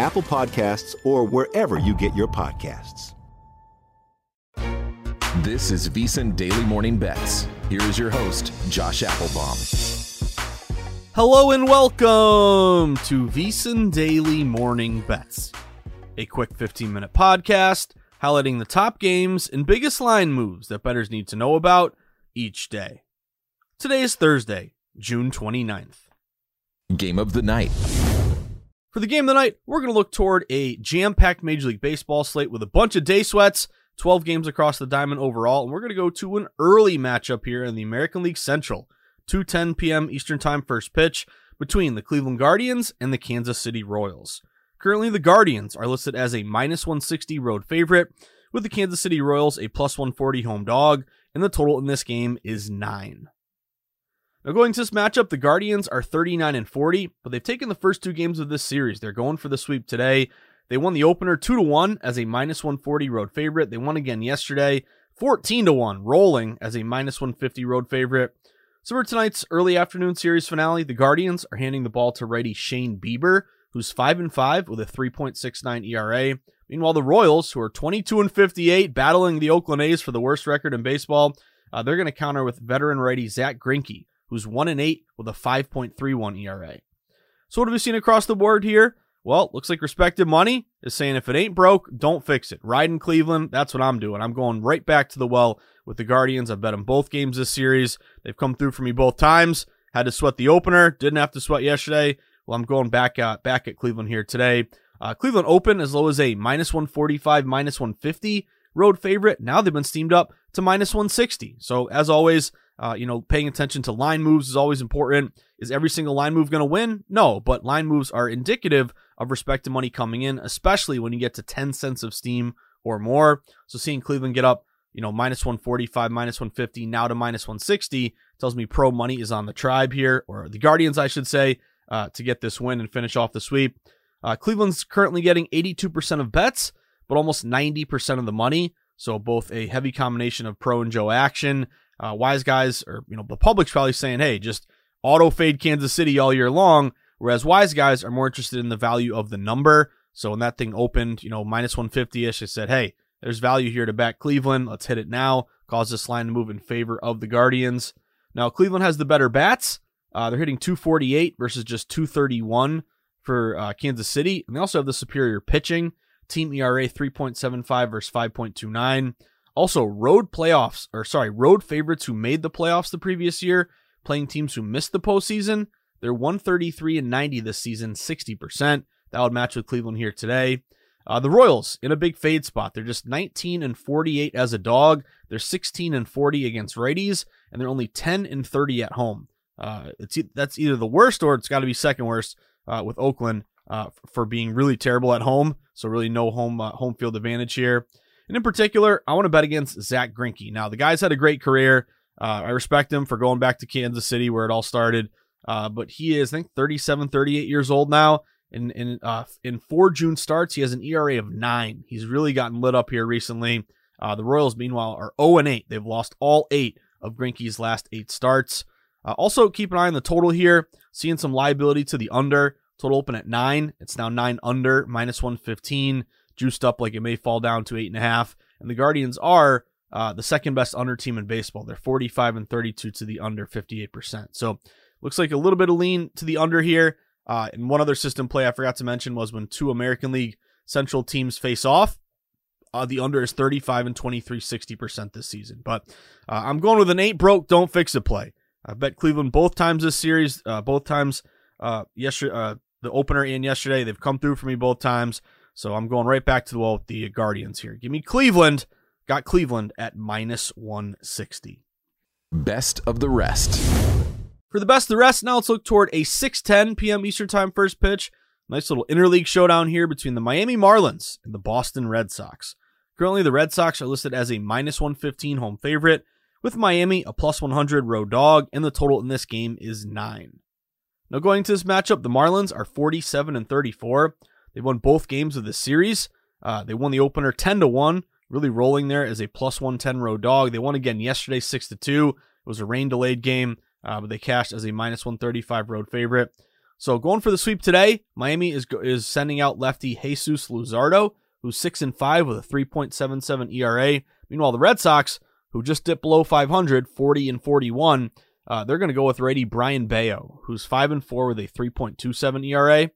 Apple Podcasts, or wherever you get your podcasts. This is VSiN Daily Morning Bets. Here is your host, Josh Appelbaum. Hello and welcome to VSiN Daily Morning Bets, a quick 15 minute podcast highlighting the top games and biggest line moves that bettors need to know about each day. Today is Thursday, June 29th. Game of the night. For the game of the night, we're going to look toward a jam packed Major League Baseball slate with a bunch of day sweats, 12 games across the diamond overall, and we're going to go to an early matchup here in the American League Central. 2:10 p.m. Eastern Time first pitch between the Cleveland Guardians and the Kansas City Royals. Currently, the Guardians are listed as a minus 160 road favorite, with the Kansas City Royals a plus 140 home dog, and the total in this game is 9. Now, going to this matchup, the Guardians are 39 and 40, but they've taken the first two games of this series. They're going for the sweep today. They won the opener 2 to 1 as a minus 140 road favorite. They won again yesterday, 14 to 1, rolling as a minus 150 road favorite. So for tonight's early afternoon series finale, the Guardians are handing the ball to righty Shane Bieber, who's 5 and 5 with a 3.69 ERA. Meanwhile, the Royals, who are 22 and 58, battling the Oakland A's for the worst record in baseball, uh, they're going to counter with veteran righty Zach Greinke, who's 1 and 8 with a 5.31 ERA. So what have we seen across the board here? Well, looks like respected money is saying if it ain't broke, don't fix it. Ride in Cleveland, that's what I'm doing. I'm going right back to the well with the Guardians. I've bet them both games this series. They've come through for me both times. Had to sweat the opener, didn't have to sweat yesterday. Well, I'm going back at back at Cleveland here today. Uh, Cleveland open as low as a minus 145, minus 150 road favorite. Now they've been steamed up to minus 160. So as always, uh, you know, paying attention to line moves is always important. Is every single line move going to win? No, but line moves are indicative of respected money coming in, especially when you get to 10 cents of steam or more. So seeing Cleveland get up, you know, minus 145, minus 150, now to minus 160 tells me pro money is on the tribe here, or the Guardians, I should say, uh, to get this win and finish off the sweep. Uh, Cleveland's currently getting 82% of bets, but almost 90% of the money. So both a heavy combination of pro and Joe action. Uh, wise guys, or you know, the public's probably saying, "Hey, just auto fade Kansas City all year long." Whereas wise guys are more interested in the value of the number. So when that thing opened, you know, minus 150 ish, I said, "Hey, there's value here to back Cleveland. Let's hit it now." Cause this line to move in favor of the Guardians. Now Cleveland has the better bats. Uh, they're hitting 248 versus just 231 for uh, Kansas City, and they also have the superior pitching. Team ERA 3.75 versus 5.29. Also, road playoffs, or sorry, road favorites who made the playoffs the previous year, playing teams who missed the postseason. They're 133 and 90 this season, 60%. That would match with Cleveland here today. Uh, the Royals in a big fade spot. They're just 19 and 48 as a dog. They're 16 and 40 against righties, and they're only 10 and 30 at home. Uh, it's that's either the worst or it's got to be second worst uh, with Oakland uh, for being really terrible at home. So really no home uh, home field advantage here. And in particular, I want to bet against Zach Greinke. Now the guy's had a great career. Uh, I respect him for going back to Kansas City where it all started. Uh, but he is, I think, 37, 38 years old now. In in uh, in four June starts, he has an ERA of nine. He's really gotten lit up here recently. Uh, the Royals, meanwhile, are 0 and 8. They've lost all eight of Greinke's last eight starts. Uh, also, keep an eye on the total here. Seeing some liability to the under. Total open at nine. It's now nine under, minus 115, juiced up like it may fall down to eight and a half. And the Guardians are uh, the second best under team in baseball. They're 45 and 32 to the under, 58%. So looks like a little bit of lean to the under here. Uh, and one other system play I forgot to mention was when two American League Central teams face off. Uh, the under is 35 and 23, 60% this season. But uh, I'm going with an eight broke, don't fix it play. I bet Cleveland both times this series, uh, both times uh, yesterday, the opener and yesterday. They've come through for me both times. So I'm going right back to the wall with the Guardians here. Give me Cleveland. Got Cleveland at minus 160. Best of the rest. For the best of the rest, now let's look toward a 6:10 p.m. Eastern Time first pitch. Nice little interleague showdown here between the Miami Marlins and the Boston Red Sox. Currently, the Red Sox are listed as a minus 115 home favorite, with Miami a plus 100 road dog, and the total in this game is 9. Now, going to this matchup, the Marlins are 47 and 34. They won both games of the series. Uh, they won the opener 10 to 1, really rolling there as a plus 110 road dog. They won again yesterday 6 to 2. It was a rain delayed game, uh, but they cashed as a minus 135 road favorite. So going for the sweep today, Miami is is sending out lefty Jesus Luzardo, who's 6 and 5 with a 3.77 ERA. Meanwhile, the Red Sox, who just dipped below 500, 40 and 41, uh, they're going to go with righty Brayan Bello, who's 5 and 4 with a 3.27 ERA.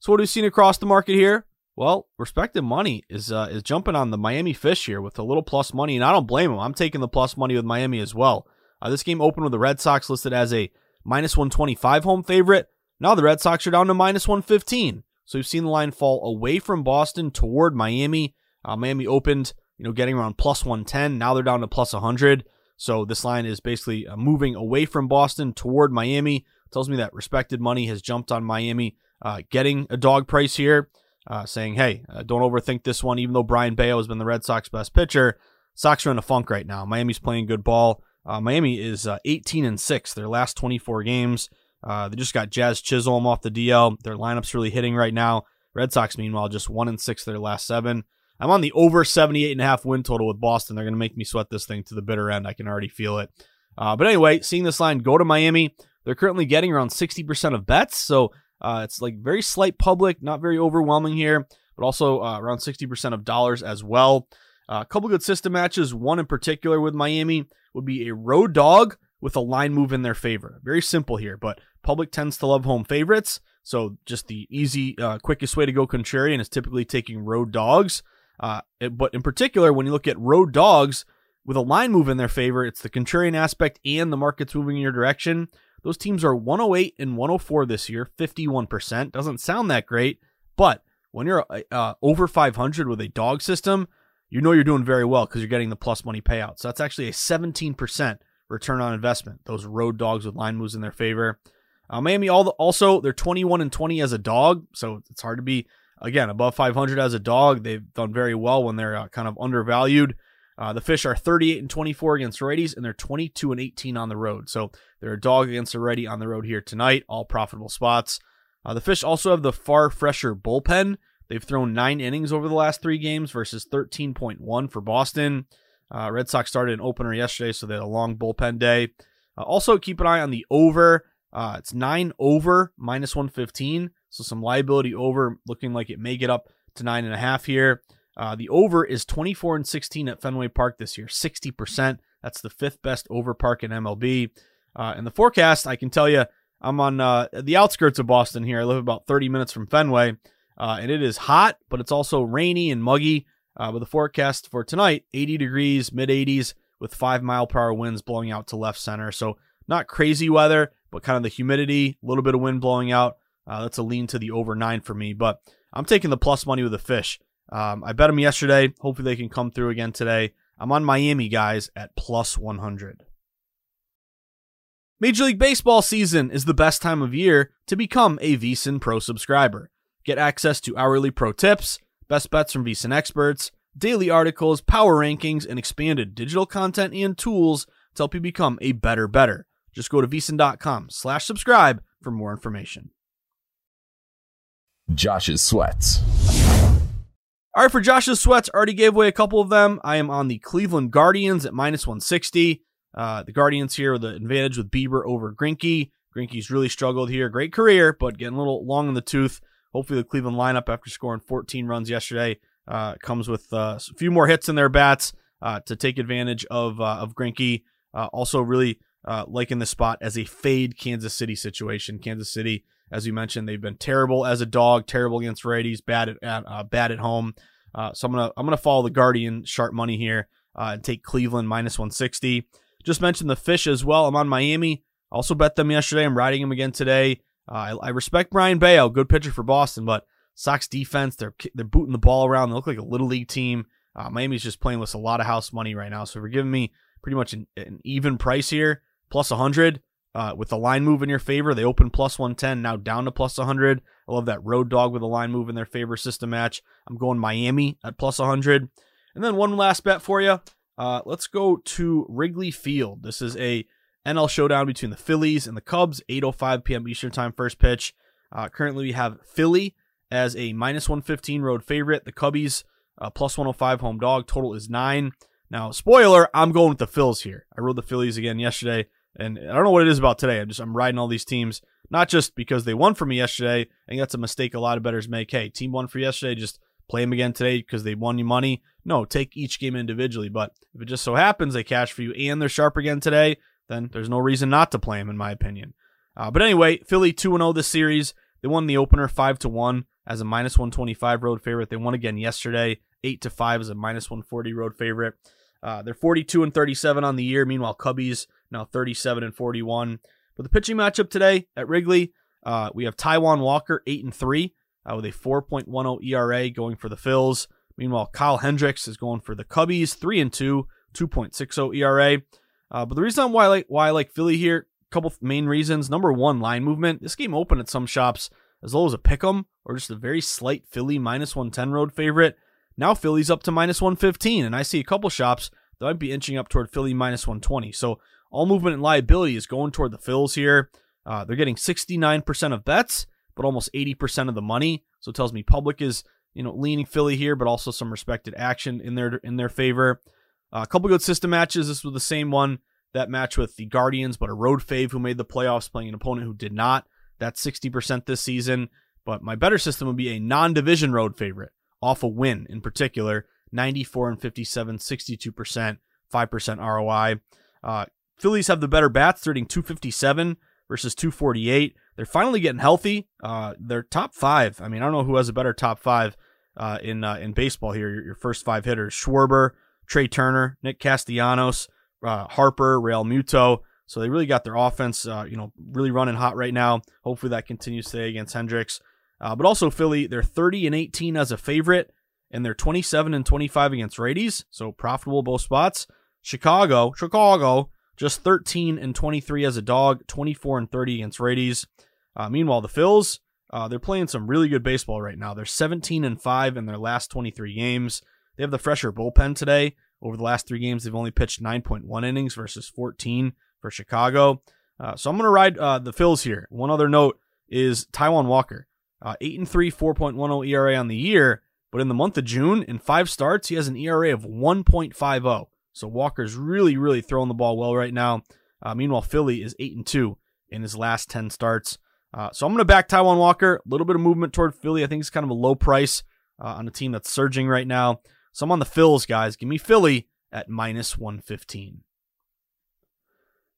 So what have we seen across the market here? Well, respected money is uh, is jumping on the Miami Fish here with a little plus money, and I don't blame them. I'm taking the plus money with Miami as well. Uh, this game opened with the Red Sox listed as a minus 125 home favorite. Now the Red Sox are down to minus 115. So we've seen the line fall away from Boston toward Miami. Uh, Miami opened, you know, getting around plus 110. Now they're down to plus 100. So this line is basically uh, moving away from Boston toward Miami. It tells me that respected money has jumped on Miami, uh, getting a dog price here uh, saying, hey, uh, don't overthink this one. Even though Brayan Bello has been the Red Sox best pitcher, Sox are in a funk right now. Miami's playing good ball. Uh, Miami is uh, 18 and 6 their last 24 games. Uh, they just got Jazz Chisholm off the DL. Their lineup's really hitting right now. Red Sox, meanwhile, just 1 and 6 their last seven. I'm on the over 78 and a half win total with Boston. They're going to make me sweat this thing to the bitter end. I can already feel it. Uh, but anyway, seeing this line go to Miami, they're currently getting around 60% of bets. So uh, it's like very slight public, not very overwhelming here, but also uh, around 60% of dollars as well. Uh, a couple good system matches. One in particular with Miami would be a road dog with a line move in their favor. Very simple here, but public tends to love home favorites. So just the easy, uh, quickest way to go contrarian is typically taking road dogs. Uh, it, but in particular, when you look at road dogs with a line move in their favor, it's the contrarian aspect and the market's moving in your direction. Those teams are 108 and 104 this year, 51%. Doesn't sound that great, but when you're uh, over 500 with a dog system, you know you're doing very well because you're getting the plus money payouts. So that's actually a 17% return on investment. Those road dogs with line moves in their favor. Uh, Miami also they're 21 and 20 as a dog, so it's hard to be again above 500 as a dog. They've done very well when they're uh, kind of undervalued. Uh, the Fish are 38 and 24 against righties, and they're 22 and 18 on the road. So they're a dog against a righty on the road here tonight. All profitable spots. Uh, the Fish also have the far fresher bullpen. They've thrown nine innings over the last three games versus 13.1 for Boston. Uh, Red Sox started an opener yesterday, so they had a long bullpen day. Uh, also, keep an eye on the over. Uh, it's nine over minus 115, so some liability over, looking like it may get up to nine and a half here. Uh, the over is 24 and 16 at Fenway Park this year, 60%. That's the fifth best over park in MLB. Uh, and the forecast, I can tell you, I'm on uh, the outskirts of Boston here. I live about 30 minutes from Fenway, uh, and it is hot, but it's also rainy and muggy. Uh, with the forecast for tonight, 80 degrees, mid 80s, with five mile per hour winds blowing out to left center. So not crazy weather, but kind of the humidity, a little bit of wind blowing out. Uh, that's a lean to the over nine for me. But I'm taking the plus money with the fish. Um, I bet them yesterday. Hopefully they can come through again today. I'm on Miami, guys, at plus 100. Major League Baseball season is the best time of year to become a VSiN Pro subscriber. Get access to hourly pro tips, best bets from VSiN experts, daily articles, power rankings, and expanded digital content and tools to help you become a better better. Just go to VSiN.com slash subscribe for more information. Josh's Sweats. All right, for Josh's sweats, already gave away a couple of them. I am on the Cleveland Guardians at minus 160. Uh, the Guardians here with the advantage with Bieber over Greinke. Greinke's really struggled here. Great career, but getting a little long in the tooth. Hopefully, the Cleveland lineup, after scoring 14 runs yesterday, uh, comes with uh, a few more hits in their bats uh, to take advantage of uh, of Greinke. Uh, also, really liking the spot as a fade Kansas City situation. Kansas City As you mentioned, they've been terrible as a dog, terrible against righties, bad at uh, bad at home. Uh, so I'm gonna I'm gonna follow the Guardian sharp money here uh, and take Cleveland minus 160. Just mentioned the fish as well. I'm on Miami. Also bet them yesterday. I'm riding them again today. Uh, I, I, respect Brayan Bello, good pitcher for Boston, but Sox defense, they're they're booting the ball around. They look like a little league team. Uh, Miami's just playing with a lot of house money right now, so we're giving me pretty much an, an even price here, plus 100. Uh, with the line move in your favor, they open plus 110, now down to plus 100. I love that road dog with a line move in their favor system match. I'm going Miami at plus 100. And then one last bet for you. Uh, let's go to Wrigley Field. This is a NL showdown between the Phillies and the Cubs, 8:05 p.m. Eastern Time first pitch. Uh, currently, we have Philly as a minus 115 road favorite. The Cubbies uh, plus 105 home dog. Total is nine. Now, spoiler, I'm going with the Phils here. I rode the Phillies again yesterday, and I don't know what it is about today. I'm just I'm riding all these teams, not just because they won for me yesterday. I think that's a mistake a lot of bettors make. Hey, team won for yesterday, just play them again today because they won you money. No, take each game individually. But if it just so happens they cash for you and they're sharp again today, then there's no reason not to play them, in my opinion. Uh, but anyway, Philly 2 0 this series. They won the opener 5 to 1 as a minus 125 road favorite. They won again yesterday, 8 to 5 as a minus 140 road favorite. Uh, they're 42 and 37 on the year. Meanwhile, Cubbies now 37 and 41. But the pitching matchup today at Wrigley, uh, we have Taijuan Walker 8 and 3 uh, with a 4.10 ERA going for the Phils. Meanwhile, Kyle Hendricks is going for the Cubbies 3 and 2, 2.60 ERA. Uh, but the reason why I like why I like Philly here, a couple main reasons. Number one, line movement. This game opened at some shops as low as a pick 'em or just a very slight Philly minus 110 road favorite. Now Philly's up to minus 115, and I see a couple shops that might be inching up toward Philly minus 120. So all movement and liability is going toward the Phils here. Uh, they're getting 69% of bets, but almost 80% of the money. So it tells me public is you know leaning Philly here, but also some respected action in their in their favor. Uh, a couple good system matches. This was the same one that match with the Guardians, but a road fave who made the playoffs playing an opponent who did not. That's 60% this season. But my better system would be a non division road favorite off a win in particular 94 and 57, 62%, 5% ROI. Uh, Phillies have the better bats, starting 257 versus 248. They're finally getting healthy. Uh, they're top five. I mean, I don't know who has a better top five uh, in uh, in baseball here. Your, your, first five hitters: Schwarber, Trea Turner, Nick Castellanos, uh, Harper, Realmuto. So they really got their offense, uh, you know, really running hot right now. Hopefully that continues today against Hendricks. Uh, but also Philly, they're 30 and 18 as a favorite, and they're 27 and 25 against righties. So profitable both spots. Chicago, Chicago, just 13 and 23 as a dog, 24 and 30 against righties. Uh, meanwhile, the Phils, uh, they're playing some really good baseball right now. They're 17 and 5 in their last 23 games. They have the fresher bullpen today. Over the last three games, they've only pitched 9.1 innings versus 14 for Chicago. Uh, so I'm going to ride uh, the Phils here. One other note is Taijuan Walker, uh, eight and three, 4.10 ERA on the year, but in the month of June, in five starts, he has an ERA of 1.50. So Walker's really, really throwing the ball well right now. Uh, meanwhile, Philly is eight and two in his last 10 starts. Uh, so I'm going to back Taijuan Walker. A little bit of movement toward Philly. I think it's kind of a low price uh, on a team that's surging right now. So I'm on the Phils, guys. Give me Philly at minus 115.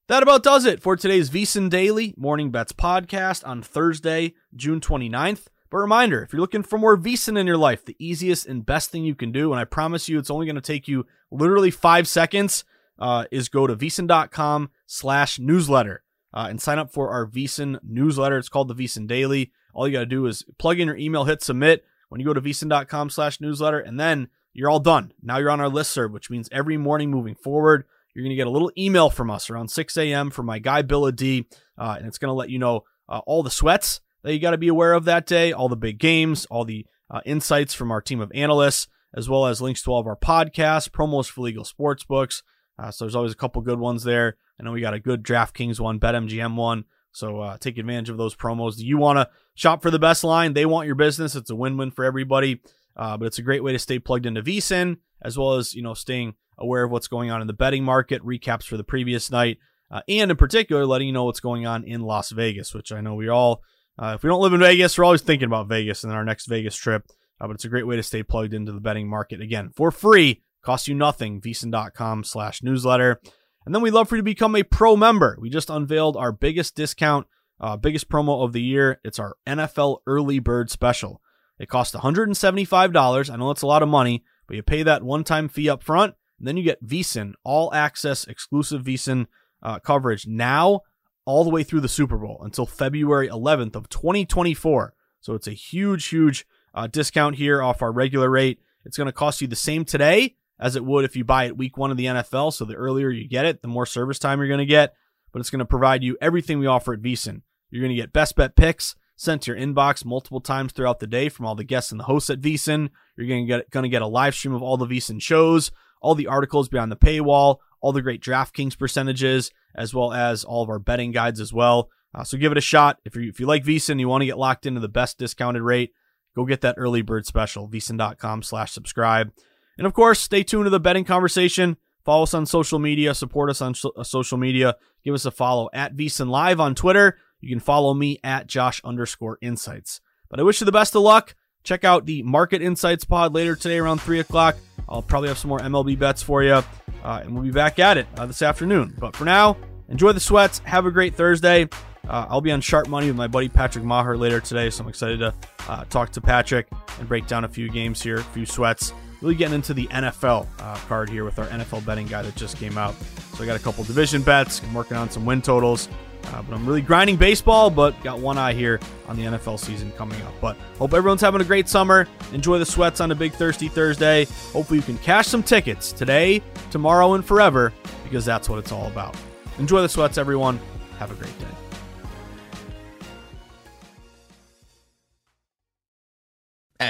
That about does it for today's VSiN Daily Morning Bets podcast on Thursday, June 29th. But reminder, if you're looking for more VSiN in your life, the easiest and best thing you can do, and I promise you it's only going to take you literally five seconds, uh, is go to VSiN.com slash newsletter uh, and sign up for our VSiN newsletter. It's called the VSiN Daily. All you got to do is plug in your email, hit submit when you go to VSiN.com slash newsletter, and then you're all done. Now you're on our list serve, which means every morning moving forward, you're going to get a little email from us around 6 a.m. from my guy Bill D, uh, and it's going to let you know uh, all the sweats that you got to be aware of that day, all the big games, all the uh, insights from our team of analysts, as well as links to all of our podcasts, promos for legal sports books. Uh, so there's always a couple good ones there. I know we got a good DraftKings one, BetMGM one. So uh, take advantage of those promos. Do you want to shop for the best line? They want your business. It's a win-win for everybody. Uh, but it's a great way to stay plugged into VSiN, as well as you know staying aware of what's going on in the betting market, recaps for the previous night, uh, and in particular letting you know what's going on in Las Vegas, which I know we all, uh, if we don't live in Vegas, we're always thinking about Vegas and our next Vegas trip. Uh, but it's a great way to stay plugged into the betting market again for free, costs you nothing. VSiN.com slash newsletter. And then we'd love for you to become a pro member. We just unveiled our biggest discount uh, biggest promo of the year. It's our NFL Early Bird Special. It costs $175. I know it's a lot of money, but you pay that one-time fee up front, and then you get VSiN, all access, exclusive VSiN uh, coverage now all the way through the Super Bowl until February 11th of 2024. So it's a huge, huge uh, discount here off our regular rate. It's going to cost you the same today as it would if you buy it week one of the NFL. So the earlier you get it, the more service time you're going to get. But it's going to provide you everything we offer at VSiN. You're going to get best bet picks sent to your inbox multiple times throughout the day from all the guests and the hosts at VSiN. You're going to get going to get a live stream of all the VSiN shows, all the articles beyond the paywall, all the great DraftKings percentages, as well as all of our betting guides as well. Uh, so give it a shot. If you if you like VSiN, you want to get locked into the best discounted rate, go get that early bird special. VSiN.com slash subscribe. And of course, stay tuned to the betting conversation. Follow us on social media. Support us on so- uh, social media. Give us a follow at VSiN Live on Twitter. You can follow me at Josh underscore insights. But I wish you the best of luck. Check out the Market Insights pod later today around 3 o'clock. I'll probably have some more MLB bets for you. Uh, and we'll be back at it uh, this afternoon. But for now, enjoy the sweats. Have a great Thursday. Uh, I'll be on Sharp Money with my buddy Patrick Meagher later today, so I'm excited to uh, talk to Patrick and break down a few games here, a few sweats. Really getting into the NFL uh, card here with our NFL betting guy that just came out. So I got a couple division bets. I'm working on some win totals. Uh, but I'm really grinding baseball, but got one eye here on the NFL season coming up. But hope everyone's having a great summer. Enjoy the sweats on a big Thirsty Thursday. Hopefully, you can cash some tickets today, tomorrow, and forever because that's what it's all about. Enjoy the sweats, everyone. Have a great day.